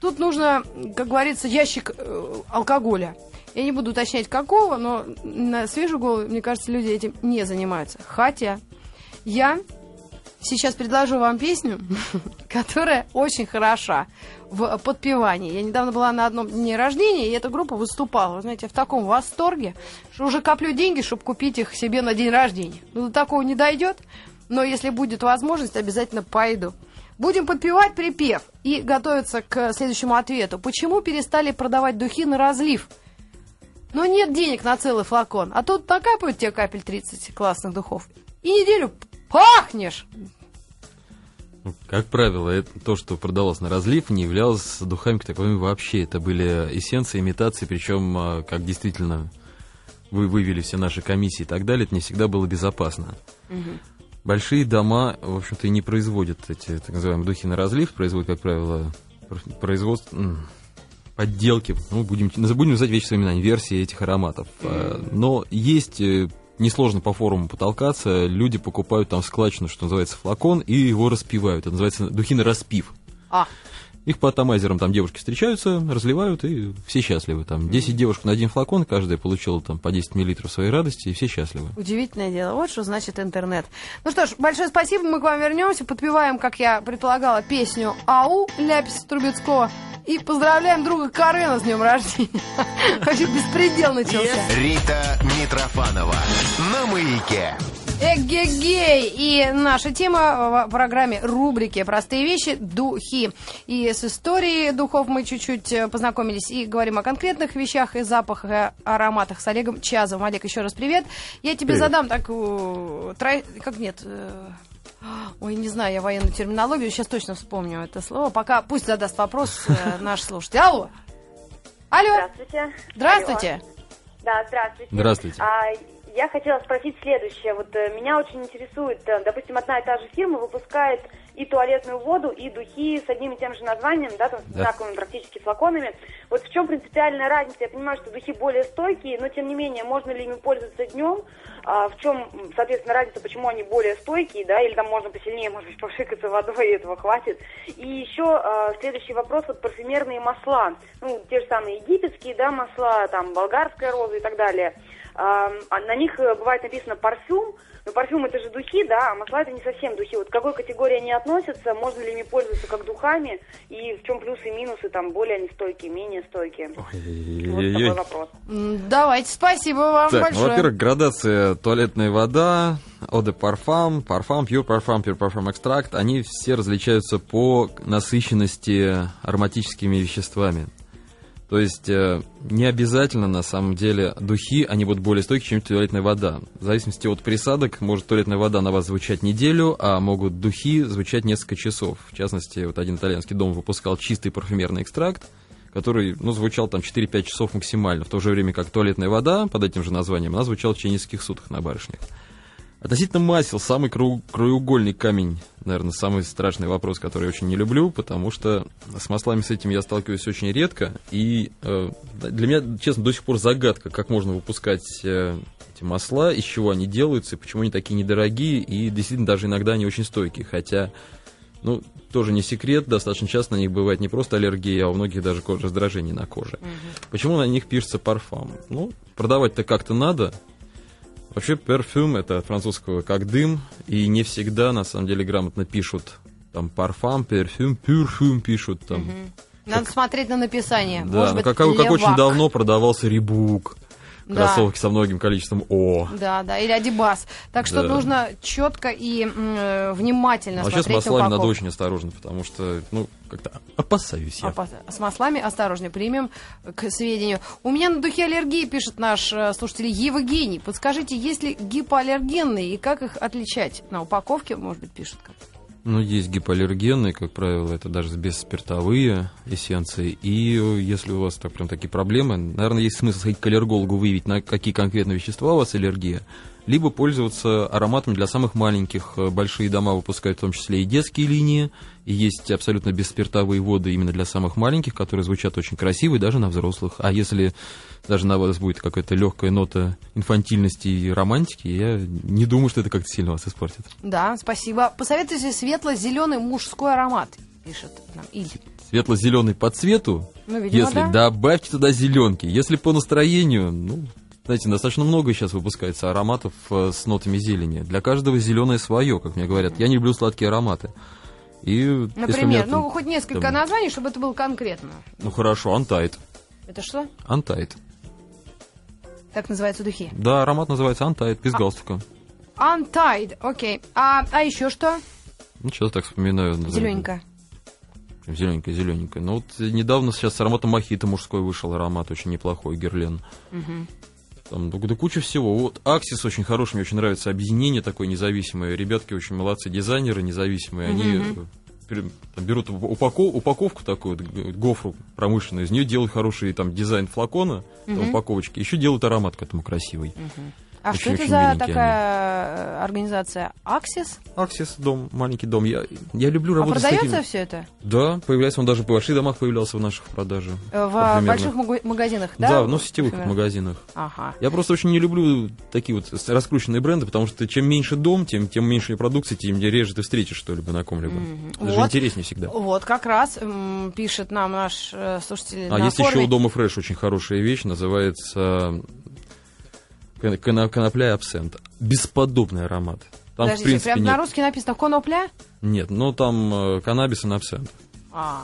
Speaker 2: Тут нужно, как говорится, ящик э, алкоголя. Я не буду уточнять, какого, но на свежую голову, мне кажется, люди этим не занимаются. Хотя я сейчас предложу вам песню, которая очень хороша в подпевании. Я недавно была на одном дне рождения, и эта группа выступала. Вы знаете, в таком восторге, что уже коплю деньги, чтобы купить их себе на день рождения. Ну, до такого не дойдет, но если будет возможность, обязательно пойду. Будем подпевать припев и готовиться к следующему ответу. Почему перестали продавать духи на разлив? Но нет денег на целый флакон. А тут накапают тебе капель 30 классных духов. И неделю пахнешь.
Speaker 3: Ну, Как правило, это, то, что продавалось на разлив, не являлось духами таковыми вообще. Это были эссенции, имитации, причем, а, как действительно вы вывели все наши комиссии и так далее, это не всегда было безопасно. Большие дома, в общем-то, и не производят эти так называемые духи на разлив, производят, как правило, пр- производство, подделки, ну, будем, будем называть вещи своими именами, версии этих ароматов. А, Но есть, э, несложно по форуму потолкаться, люди покупают там складчину, что называется, флакон, и его распивают. Это называется духи на распив.
Speaker 2: А,
Speaker 3: Их по атомайзерам там девушки встречаются, разливают, и все счастливы. Там 10 девушек на один флакон, каждая получила там по 10 миллилитров своей радости, и все счастливы.
Speaker 2: удивительное дело. Вот что значит интернет. Ну что ж, большое спасибо. Мы к вам вернемся. Подпеваем, как я предполагала, песню «Ау» Ляписа Трубецкого. И поздравляем друга Карена с днем рождения. Вообще беспредел начался.
Speaker 1: Рита Митрофанова на маяке.
Speaker 2: Эгегей! И наша тема в программе рубрики «Простые вещи. Духи». И с историей духов мы чуть-чуть э, познакомились и говорим о конкретных вещах и запахах, и ароматах с Олегом Чазовым. Олег, еще раз привет. Я тебе
Speaker 3: Привет.
Speaker 2: задам такую... трой- Как нет... э, Ой, не знаю, я военную терминологию, сейчас точно вспомню это слово. Пока пусть задаст вопрос э, наш слушатель. Алло! Алло!
Speaker 6: Здравствуйте.
Speaker 2: Здравствуйте!
Speaker 6: Алло. Да, здравствуйте.
Speaker 3: Здравствуйте.
Speaker 6: А, я хотела спросить следующее. Вот э, меня очень интересует, э, допустим, одна и та же фирма выпускает и туалетную воду, и духи с одним и тем же названием, да, там, с
Speaker 3: Да.
Speaker 6: одинаковыми практически флаконами. Вот в чем принципиальная разница? Я понимаю, что духи более стойкие, но тем не менее, можно ли ими пользоваться днем? А, в чем, соответственно, разница, почему они более стойкие, да, или там можно посильнее, может быть, пошикаться водой, и этого хватит. И еще а, следующий вопрос, вот парфюмерные масла, ну, те же самые египетские, да, масла, там, болгарская роза и так далее. А, на них э, бывает написано парфюм, но парфюм это же духи, да, а масла это не совсем духи. Вот к какой категории они относятся, можно ли ими пользоваться как духами, и в чем плюсы и минусы, там, более они стойкие, менее стойкие. Вот такой вопрос.
Speaker 2: Давайте, спасибо вам
Speaker 3: Так, ну,
Speaker 2: большое.
Speaker 3: во-первых, градация туалетная вода, eau de parfum, парфам, pure parfum, pure parfum экстракт, они все различаются по насыщенности ароматическими веществами. То есть э, не обязательно на самом деле духи, они будут более стойкие, чем туалетная вода. В зависимости от присадок, может туалетная вода на вас звучать неделю, а могут духи звучать несколько часов. В частности, вот один итальянский дом выпускал чистый парфюмерный экстракт, который, ну, звучал там 4-5 часов максимально, в то же время как туалетная вода под этим же названием, она звучала в течение нескольких суток на барышнях. Относительно масел, самый краеугольный камень, наверное, самый страшный вопрос, который я очень не люблю, потому что с маслами с этим я сталкиваюсь очень редко, и э, для меня, честно, до сих пор загадка, как можно выпускать э, эти масла, из чего они делаются, и почему они такие недорогие, и действительно даже иногда они очень стойкие, хотя ну, тоже не секрет, достаточно часто на них бывает не просто аллергия, а у многих даже раздражение на коже. Почему на них пишется парфам? Ну, продавать-то как-то надо. Вообще, парфюм это от французского как дым, и не всегда, на самом деле, грамотно пишут там парфам, парфюм, пюрфюм пишут там.
Speaker 2: Надо смотреть на написание.
Speaker 3: Да,
Speaker 2: Может
Speaker 3: ну
Speaker 2: быть,
Speaker 3: как, как очень давно продавался ребук.
Speaker 2: Да.
Speaker 3: Кроссовки со многим количеством О.
Speaker 2: Да, да, или Адибас. Так что
Speaker 3: Да.
Speaker 2: нужно четко и м, э, внимательно
Speaker 3: А вообще с
Speaker 2: смотреть на
Speaker 3: маслами надо
Speaker 2: упаковку.
Speaker 3: очень осторожно, потому что, ну, как-то опасаюсь я.
Speaker 2: Опас- С маслами осторожнее примем к сведению. У меня на духе аллергии, пишет наш э, слушатель Евгений. Подскажите, есть ли гипоаллергенные и как их отличать? На упаковке, может быть, пишут как.
Speaker 3: Ну, есть гипоаллергенные, как правило, это даже бесспиртовые эссенции. И э, если у вас так, прям такие проблемы, наверное, есть смысл сходить к аллергологу, выявить, на какие конкретно вещества у вас аллергия, либо пользоваться ароматом для самых маленьких. Э, Большие дома выпускают в том числе и детские линии, и есть абсолютно бесспиртовые воды именно для самых маленьких, которые звучат очень красиво и даже на взрослых. А если даже на вас будет какая-то легкая нота инфантильности и романтики, я не думаю, что это как-то сильно вас испортит.
Speaker 2: Да, спасибо. Посоветуйте светло-зеленый мужской аромат, пишет нам Иль.
Speaker 3: Светло-зеленый по цвету,
Speaker 2: Ну, видимо,
Speaker 3: Если
Speaker 2: да.
Speaker 3: добавьте туда зеленки, если по настроению, ну, знаете, достаточно много сейчас выпускается ароматов э, с нотами зелени. Для каждого зеленое свое, как мне говорят. Я не люблю сладкие ароматы. И
Speaker 2: Например,
Speaker 3: там-
Speaker 2: ну, хоть несколько
Speaker 3: там-
Speaker 2: названий, чтобы это было конкретно.
Speaker 3: Ну хорошо, антайт.
Speaker 2: Это что?
Speaker 3: Антайт.
Speaker 2: Так называются духи.
Speaker 3: Да, аромат называется антайт, без галстука.
Speaker 2: Untied, окей. А, а еще что?
Speaker 3: Ну, сейчас так вспоминаю.
Speaker 2: Зелененькая.
Speaker 3: Зелененькая, зелененькая. Ну вот э, недавно сейчас с ароматом мохито мужской вышел аромат, очень неплохой, Герлен. Там да куча всего. Вот Аксис очень хороший, мне очень нравится объединение такое независимое. Ребятки очень молодцы, дизайнеры независимые. Они э, там берут упако- упаковку такую, гофру промышленную, из нее делают хороший там дизайн флакона, там, упаковочки, еще делают аромат к этому красивый.
Speaker 2: А
Speaker 3: Очень-
Speaker 2: что это за такая э, организация? Аксис?
Speaker 3: Аксис, дом, маленький дом. Я, я люблю
Speaker 2: А
Speaker 3: работать с
Speaker 2: продается
Speaker 3: такими.
Speaker 2: все это?
Speaker 3: Да, появляется он даже в больших домах появлялся в наших продаже.
Speaker 2: Э, В
Speaker 3: парфюмерных.
Speaker 2: больших магазинах, да?
Speaker 3: Да, ну в сетевых
Speaker 2: Например?
Speaker 3: магазинах.
Speaker 2: Ага.
Speaker 3: Я просто очень не люблю такие вот с- раскрученные бренды, потому что чем меньше дом, тем, тем меньше продукции, тем реже ты встретишь что-либо на ком-либо. Это же
Speaker 2: Вот.
Speaker 3: интереснее всегда.
Speaker 2: Вот, как раз м, пишет нам наш э, слушатель
Speaker 3: А
Speaker 2: на
Speaker 3: есть еще
Speaker 2: форуме.
Speaker 3: у Дома Фреш очень хорошая вещь, называется конопля и абсент. Бесподобный аромат. Там,
Speaker 2: Подождите,
Speaker 3: в принципе,
Speaker 2: прям
Speaker 3: нет.
Speaker 2: на русский написано конопля?
Speaker 3: Нет, но там э, каннабис и абсент.
Speaker 2: А,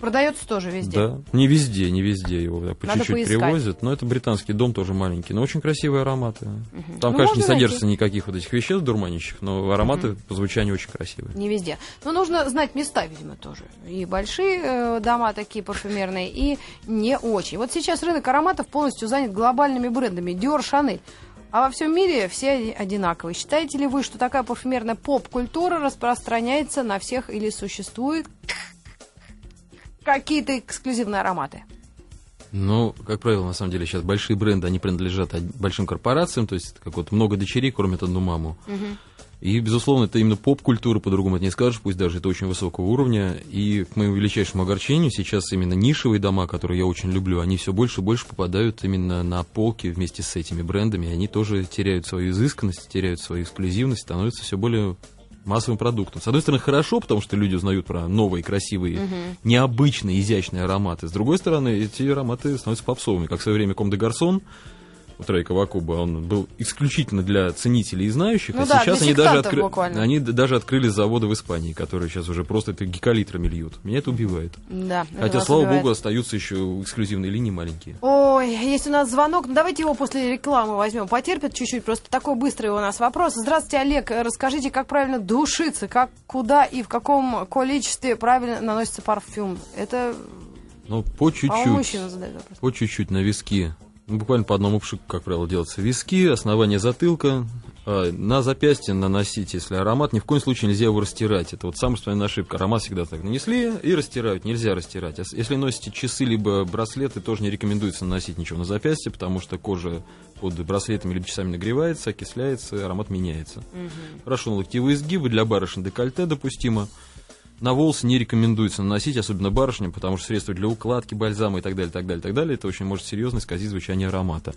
Speaker 2: Продается тоже везде.
Speaker 3: Да, не везде, не везде его да, по
Speaker 2: Надо
Speaker 3: чуть-чуть
Speaker 2: поискать.
Speaker 3: привозят, но это британский дом тоже маленький, но очень красивые ароматы. Там,
Speaker 2: Ну,
Speaker 3: конечно, не содержится
Speaker 2: найти.
Speaker 3: никаких вот этих веществ дурманящих, но ароматы по звучанию очень красивые.
Speaker 2: Не везде. Но нужно знать места, видимо, тоже. И большие э, дома такие парфюмерные, и не очень. Вот сейчас рынок ароматов полностью занят глобальными брендами. Dior, Chanel. А во всем мире все одинаковые. Считаете ли вы, что такая парфюмерная поп-культура распространяется на всех или существует какие-то эксклюзивные ароматы?
Speaker 3: Ну, как правило, на самом деле сейчас большие бренды, они принадлежат большим корпорациям, то есть как вот много дочерей кормят одну маму. И, безусловно, это именно поп-культура, по-другому это не скажешь, пусть даже это очень высокого уровня. И к моему величайшему огорчению сейчас именно нишевые дома, которые я очень люблю, они все больше и больше попадают именно на полки вместе с этими брендами. И они тоже теряют свою изысканность, теряют свою эксклюзивность, становятся все более массовым продуктом. С одной стороны, хорошо, потому что люди узнают про новые, красивые, необычные, изящные ароматы. С другой стороны, эти ароматы становятся попсовыми. Как в свое время Ком де Гарсон, у Трей Кавакуба, он был исключительно для ценителей и знающих,
Speaker 2: Ну
Speaker 3: а
Speaker 2: да,
Speaker 3: сейчас они даже, откры-
Speaker 2: буквально.
Speaker 3: они даже открыли заводы в Испании, которые сейчас уже просто это гекалитрами льют. Меня это убивает.
Speaker 2: Да. это
Speaker 3: Хотя,
Speaker 2: вас
Speaker 3: слава
Speaker 2: убивает.
Speaker 3: богу, остаются еще эксклюзивные линии маленькие.
Speaker 2: Ой, есть у нас звонок. Ну, давайте его после рекламы возьмем. Потерпит чуть-чуть, просто такой быстрый у нас вопрос. Здравствуйте, Олег. Расскажите, как правильно душиться, как, куда и в каком количестве правильно наносится парфюм? Это,
Speaker 3: Ну, по чуть-чуть.
Speaker 2: задает вопрос.
Speaker 3: По чуть-чуть на виски. Ну, буквально по одному пшику, как правило, делается виски, основание затылка. А, На запястье наносить, если аромат, ни в коем случае нельзя его растирать. Это вот самая распространенная ошибка. Аромат всегда так нанесли и растирают. Нельзя растирать. А если носите часы либо браслеты, тоже не рекомендуется наносить ничего на запястье, потому что кожа под браслетами либо часами нагревается, окисляется, аромат меняется. Хорошо, на локтевые изгибы для барышень декольте допустимо. На волосы не рекомендуется наносить, особенно барышням, потому что средства для укладки, бальзама и так далее, так далее, так далее, это очень может серьезно исказить звучание аромата.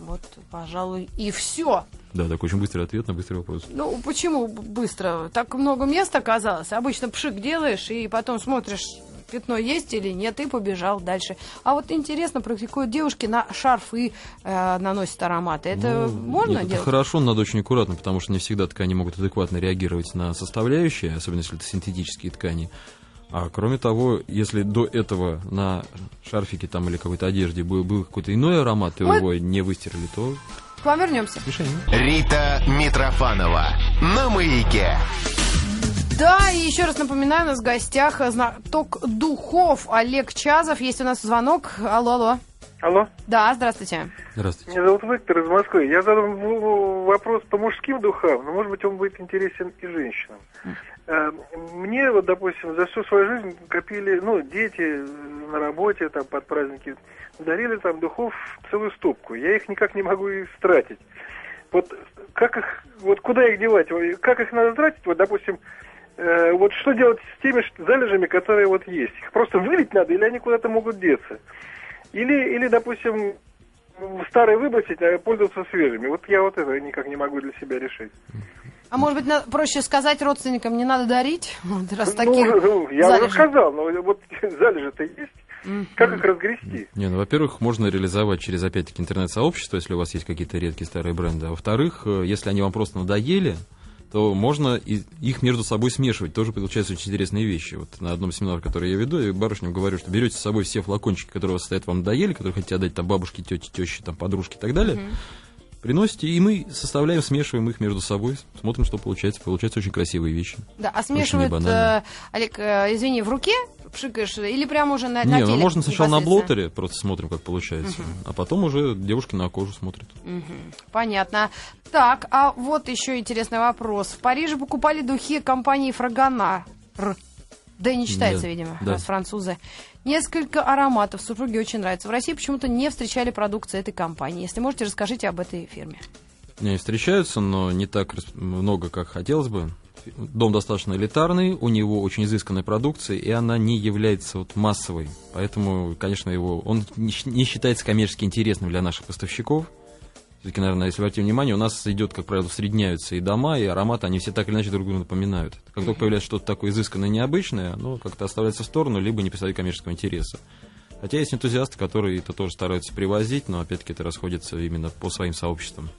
Speaker 2: Вот, пожалуй, и все.
Speaker 3: Да, такой очень быстрый ответ на быстрый вопрос.
Speaker 2: Ну, почему быстро? Так много места оказалось. Обычно пшик делаешь, и потом смотришь, пятно есть или нет, и побежал дальше. А вот интересно, практикуют девушки на шарфы э, наносят ароматы. Это
Speaker 3: Ну,
Speaker 2: можно
Speaker 3: нет, это
Speaker 2: делать?
Speaker 3: хорошо, но надо очень аккуратно, потому что не всегда ткани могут адекватно реагировать на составляющие, особенно если это синтетические ткани. А кроме того, если до этого на шарфике там или какой-то одежде был, был какой-то иной аромат, и
Speaker 2: Мы-
Speaker 3: его не выстирали, то
Speaker 2: К вам вернемся.
Speaker 3: решение.
Speaker 1: Рита Митрофанова на маяке.
Speaker 2: Да, и еще раз напоминаю, у нас в гостях знаток духов Олег Чазов. Есть у нас звонок. Алло, алло.
Speaker 7: Алло,
Speaker 2: Да, здравствуйте.
Speaker 3: Здравствуйте.
Speaker 7: меня зовут Виктор из Москвы. Я задам вопрос по мужским духам, но, может быть, он будет интересен и женщинам. Э, Мне, вот, допустим, за всю свою жизнь копили, ну, дети на работе, там, под праздники, дарили там духов целую стопку. Я их никак не могу истратить. Вот как их, вот куда их девать? Как их надо тратить? Вот, допустим, э, вот что делать с теми залежами, которые вот есть? Их просто вылить надо или они куда-то могут деться? Или, или допустим, старые выбросить, а пользоваться свежими. Вот я вот это никак не могу для себя решить.
Speaker 2: А может быть, на- проще сказать родственникам, не надо дарить? Вот раз
Speaker 7: Ну,
Speaker 2: таких
Speaker 7: ну, я
Speaker 2: залежей.
Speaker 7: уже сказал, но вот залежи-то есть. Как их разгрести?
Speaker 3: Не, ну, во-первых, можно реализовать через, опять-таки, интернет-сообщество, если у вас есть какие-то редкие старые бренды. А во-вторых, э, если они вам просто надоели, то можно их между собой смешивать. Тоже получаются очень интересные вещи. Вот на одном семинаре, который я веду, я барышням говорю, что берете с собой все флакончики, которые у вас стоят, вам надоели, которые хотите отдать там бабушке, тете, теще, там, подружке и так далее. Приносите, и мы составляем, смешиваем их между собой, смотрим, что получается. Получаются очень красивые вещи.
Speaker 2: Да, а смешивают, э, Олег, э, извини, в руке пшикаешь или прямо уже на, на
Speaker 3: Не, ну
Speaker 2: теле
Speaker 3: можно сначала на блотере, просто смотрим, как получается. А потом уже девушки на кожу смотрят.
Speaker 2: Понятно. Так, а вот еще интересный вопрос. В Париже покупали духи компании Фрагана. Р. Да и не читается,
Speaker 3: Нет,
Speaker 2: видимо,
Speaker 3: да.
Speaker 2: раз французы. Несколько ароматов супруге очень нравится. В России почему-то не встречали продукцию этой компании. Если можете, расскажите об этой фирме.
Speaker 3: Не, встречаются, но не так много, как хотелось бы. Дом достаточно элитарный, у него очень изысканная продукция, и она не является вот массовой. Поэтому, конечно, его он не считается коммерчески интересным для наших поставщиков. Все-таки, наверное, если обратить внимание, у нас идет, как правило, усредняются и дома, и ароматы, они все так или иначе друг друга напоминают. Как только появляется что-то такое изысканное, необычное, оно как-то оставляется в сторону, либо не представляет коммерческого интереса. Хотя есть энтузиасты, которые это тоже стараются привозить, но опять-таки это расходится именно по своим сообществам.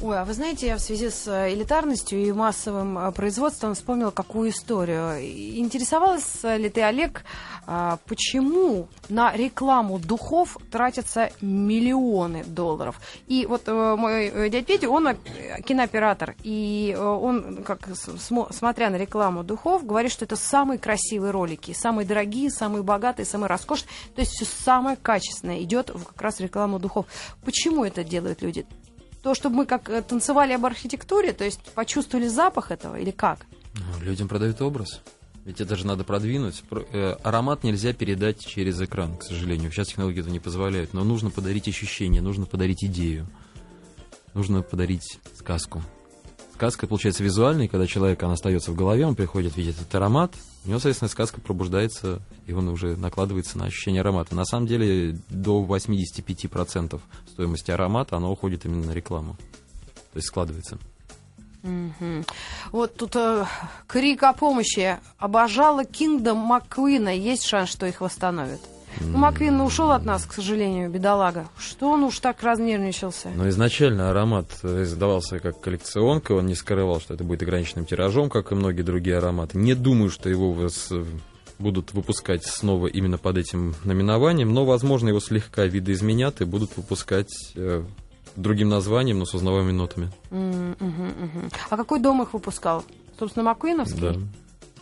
Speaker 2: Ой, а вы знаете, я в связи с э, элитарностью и массовым э, производством вспомнила какую историю. Интересовалась э, ли ты, Олег, а, почему на рекламу духов тратятся миллионы долларов? И вот мой дядь Петя, он кинооператор, и он, как смотря на рекламу духов, говорит, что это самые красивые ролики, самые дорогие, самые богатые, самые роскошные. То есть все самое качественное идет в как раз рекламу духов. Почему это делают люди? То, чтобы мы как э, танцевали об архитектуре, то есть почувствовали запах этого или как?
Speaker 3: Ну, Людям продают образ. Ведь это же надо продвинуть. Про- э, аромат нельзя передать через экран, к сожалению. Сейчас технологии этого не позволяют. Но нужно подарить ощущение, нужно подарить идею. Нужно подарить сказку. Сказка получается визуальной, когда человек, она остается в голове, он приходит, видит этот аромат, у него, соответственно, сказка пробуждается, и он уже накладывается на ощущение аромата. На самом деле, до 85% стоимости аромата, оно уходит именно на рекламу. То есть складывается.
Speaker 2: Мгм. Вот тут э, крик о помощи. Обожала Кингдом Маккуина. Есть шанс, что их восстановят? Ну, Маккуин ушел от нас, к сожалению, бедолага. Что он уж так разнервничался?
Speaker 3: Но изначально аромат э, издавался как коллекционка, он не скрывал, что это будет ограниченным тиражом, как и многие другие ароматы. Не думаю, что его вос- э, будут выпускать снова именно под этим наименованием, но, возможно, его слегка видоизменят и будут выпускать э, другим названием, но с узнаваемыми нотами.
Speaker 2: Мгм, мгм. А какой дом их выпускал? Собственно, Маккуиновский?
Speaker 3: Да.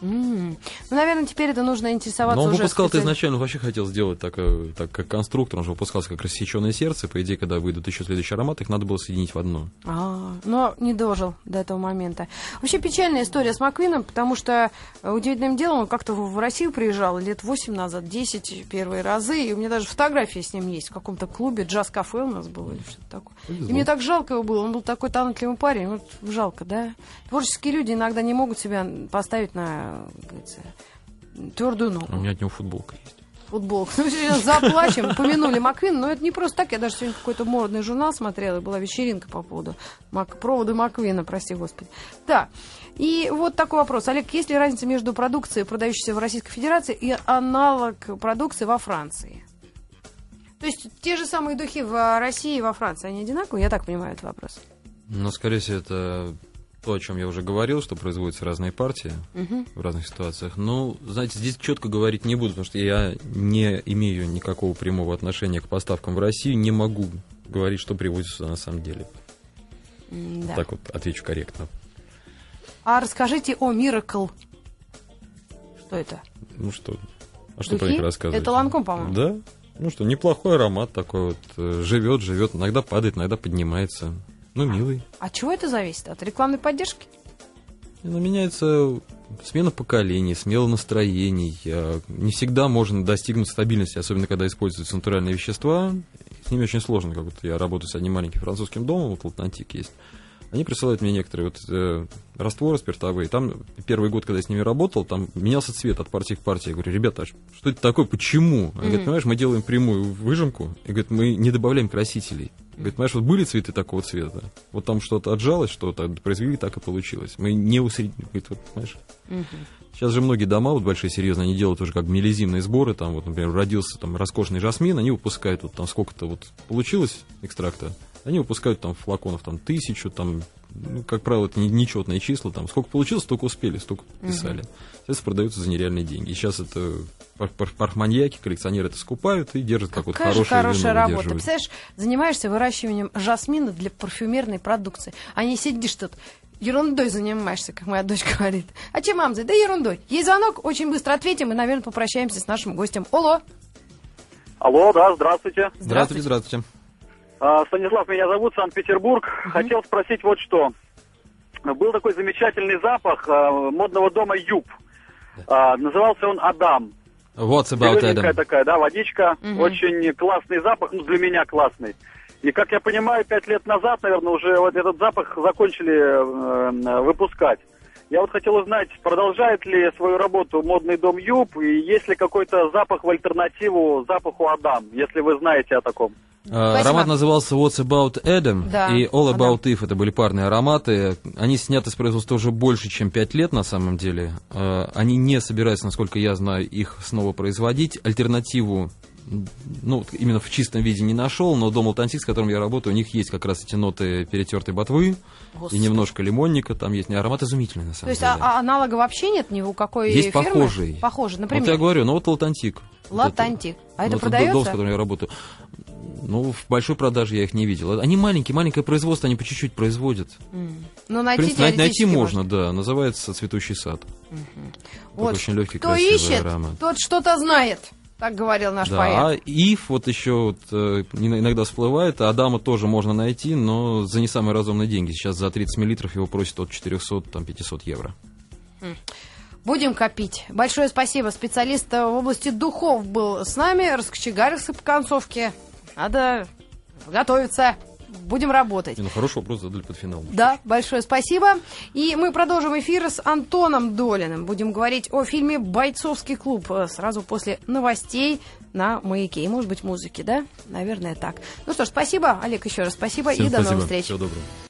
Speaker 2: Ну, наверное, теперь это нужно интересоваться
Speaker 3: Но он
Speaker 2: уже
Speaker 3: выпускал-то
Speaker 2: специально-
Speaker 3: изначально, он вообще хотел сделать так, э, так, как конструктор, он же выпускался как рассеченное сердце. По идее, когда выйдут еще следующие ароматы, их надо было соединить в одно.
Speaker 2: А, но не дожил до этого момента. Вообще печальная история с Маквином, потому что э, удивительным делом он как-то в Россию приезжал лет 8 назад, 10 первые разы, и у меня даже фотография с ним есть в каком-то клубе, джаз-кафе у нас было или что-то такое. И
Speaker 3: Повезло.
Speaker 2: мне так жалко его было, он был такой талантливый парень, вот жалко, да? Творческие люди иногда не могут себя поставить на, говорится, твердую ногу
Speaker 3: У меня от него футболка есть.
Speaker 2: футболку. Ну, сейчас заплачем, помянули Маквин, но это не просто так. Я даже сегодня какой-то модный журнал смотрела, и была вечеринка по поводу Мак... провода Маквина, прости господи. Да. И вот такой вопрос. Олег, есть ли разница между продукцией, продающейся в Российской Федерации, и аналог продукции во Франции? То есть те же самые духи в России и во Франции, они одинаковые? Я так понимаю этот вопрос.
Speaker 3: Но, скорее всего, это то, о чем я уже говорил, что производятся разные партии
Speaker 2: Мгм.
Speaker 3: в разных ситуациях. Ну, знаете, здесь четко говорить не буду, потому что я не имею никакого прямого отношения к поставкам в Россию, не могу говорить, что привозится сюда на самом деле.
Speaker 2: Да.
Speaker 3: Так вот отвечу корректно.
Speaker 2: А расскажите о Miracle. Что это?
Speaker 3: Ну что, а что про
Speaker 2: Духи?
Speaker 3: них рассказывать?
Speaker 2: Это Ланком, по-моему.
Speaker 3: Да. Ну что, неплохой аромат такой вот. э, Живет, живет, иногда падает, иногда поднимается. Ну, милый.
Speaker 2: А чего это зависит? От рекламной поддержки?
Speaker 3: Ну, меняется смена поколений, смело настроений. А, Не всегда можно достигнуть стабильности, особенно когда используются натуральные вещества. С ними очень сложно. Как вот я работаю с одним маленьким французским домом, вот Латнантик есть. Они присылают мне некоторые вот э, растворы спиртовые. Там первый год, когда я с ними работал, там менялся цвет от партии к партии. Я говорю, ребята, а что это такое? Почему? Они говорят, понимаешь, мы делаем прямую выжимку, и говорят, мы не добавляем красителей. Говорит, понимаешь, вот были цветы такого цвета, вот там что-то отжалось, что-то произвели, так и получилось. Мы не усреднили. Говорит, вот, понимаешь, Сейчас же многие дома, вот большие, серьезные, они делают уже как мелизимные сборы, там вот, например, родился там роскошный жасмин, они выпускают вот там сколько-то вот получилось экстракта, они выпускают там флаконов там тысячу, там, ну, как правило, это не- нечетные числа, там сколько получилось, столько успели, столько писали. Сейчас продаются за нереальные деньги. И сейчас это пар- пар- парфманьяки, коллекционеры это скупают и держат как вот
Speaker 2: же
Speaker 3: хорошее
Speaker 2: хорошая
Speaker 3: вино
Speaker 2: работа.
Speaker 3: выдерживают.
Speaker 2: Представляешь, занимаешься выращиванием жасмина для парфюмерной продукции, а не сидишь тут ерундой занимаешься, как моя дочь говорит. А чем, мамза? Да ерундой. Есть звонок, очень быстро ответим и, наверное, попрощаемся с нашим гостем. Алло.
Speaker 8: Алло, да, здравствуйте.
Speaker 3: Здравствуйте, здравствуйте.
Speaker 8: А, Станислав меня зовут, Санкт-Петербург. Хотел спросить вот что. Был такой замечательный запах а, модного дома Юб. А, назывался он Адам.
Speaker 3: About
Speaker 8: Зелененькая
Speaker 3: Adam?
Speaker 8: такая, да, водичка.
Speaker 2: Мгм.
Speaker 8: Очень классный запах, ну, для меня классный. И, как я понимаю, пять лет назад, наверное, уже вот этот запах закончили э, выпускать. Я вот хотел узнать, продолжает ли свою работу модный дом Юб, и есть ли какой-то запах в альтернативу запаху Адам, если вы знаете о таком.
Speaker 3: А,
Speaker 2: Спасибо.
Speaker 3: Аромат назывался What's About Adam
Speaker 2: Да,
Speaker 3: и All. About If. Это были парные ароматы. Они сняты с производства уже больше, чем 5 лет на самом деле. А, Они не собираются, насколько я знаю, их снова производить. Альтернативу ну, вот именно в чистом виде не нашел, но дом Алтантик, с которым я работаю, у них есть как раз эти ноты перетертой ботвы
Speaker 2: Господи.
Speaker 3: и немножко лимонника, там есть аромат изумительный на
Speaker 2: То
Speaker 3: самом
Speaker 2: есть
Speaker 3: деле.
Speaker 2: а- а аналога вообще нет ни у какой
Speaker 3: Есть
Speaker 2: фирмы?
Speaker 3: похожий.
Speaker 2: Похожий,
Speaker 3: Вот
Speaker 2: например.
Speaker 3: я говорю, ну вот Латантик. Вот
Speaker 2: Латантик. А это
Speaker 3: Ну, дом,
Speaker 2: продается?
Speaker 3: с которым я работаю. Ну, в большой продаже я их не видел. Они маленькие, маленькое производство, они по чуть-чуть производят.
Speaker 2: М. Ну,
Speaker 3: В
Speaker 2: найти
Speaker 3: принципе, най- найти
Speaker 2: теоретически
Speaker 3: можно, да. Называется «Цветущий сад».
Speaker 2: Вот.
Speaker 3: очень легкий,
Speaker 2: Кто
Speaker 3: красивый
Speaker 2: ищет,
Speaker 3: аромат.
Speaker 2: тот что-то знает, так говорил наш
Speaker 3: Да,
Speaker 2: поэт.
Speaker 3: а Ив вот еще вот, э, ин- иногда всплывает, а Адама тоже можно найти, но за не самые разумные деньги. Сейчас за 30 миллилитров его просят от 400, там, 500 евро.
Speaker 2: Будем копить. Большое спасибо. Специалист в области духов был с нами, раскочегарился по концовке. Надо готовиться. Будем работать.
Speaker 3: Ну, хороший вопрос задали под финал.
Speaker 2: Да, большое спасибо. И мы продолжим эфир с Антоном Долиным. Будем говорить о фильме «Бойцовский клуб» э, сразу после новостей на «Маяке». И, может быть, музыки, да? Наверное, так. Ну что ж, спасибо, Олег, еще раз спасибо.
Speaker 3: Всем
Speaker 2: и до
Speaker 3: спасибо.
Speaker 2: новых встреч.
Speaker 3: Всего доброго.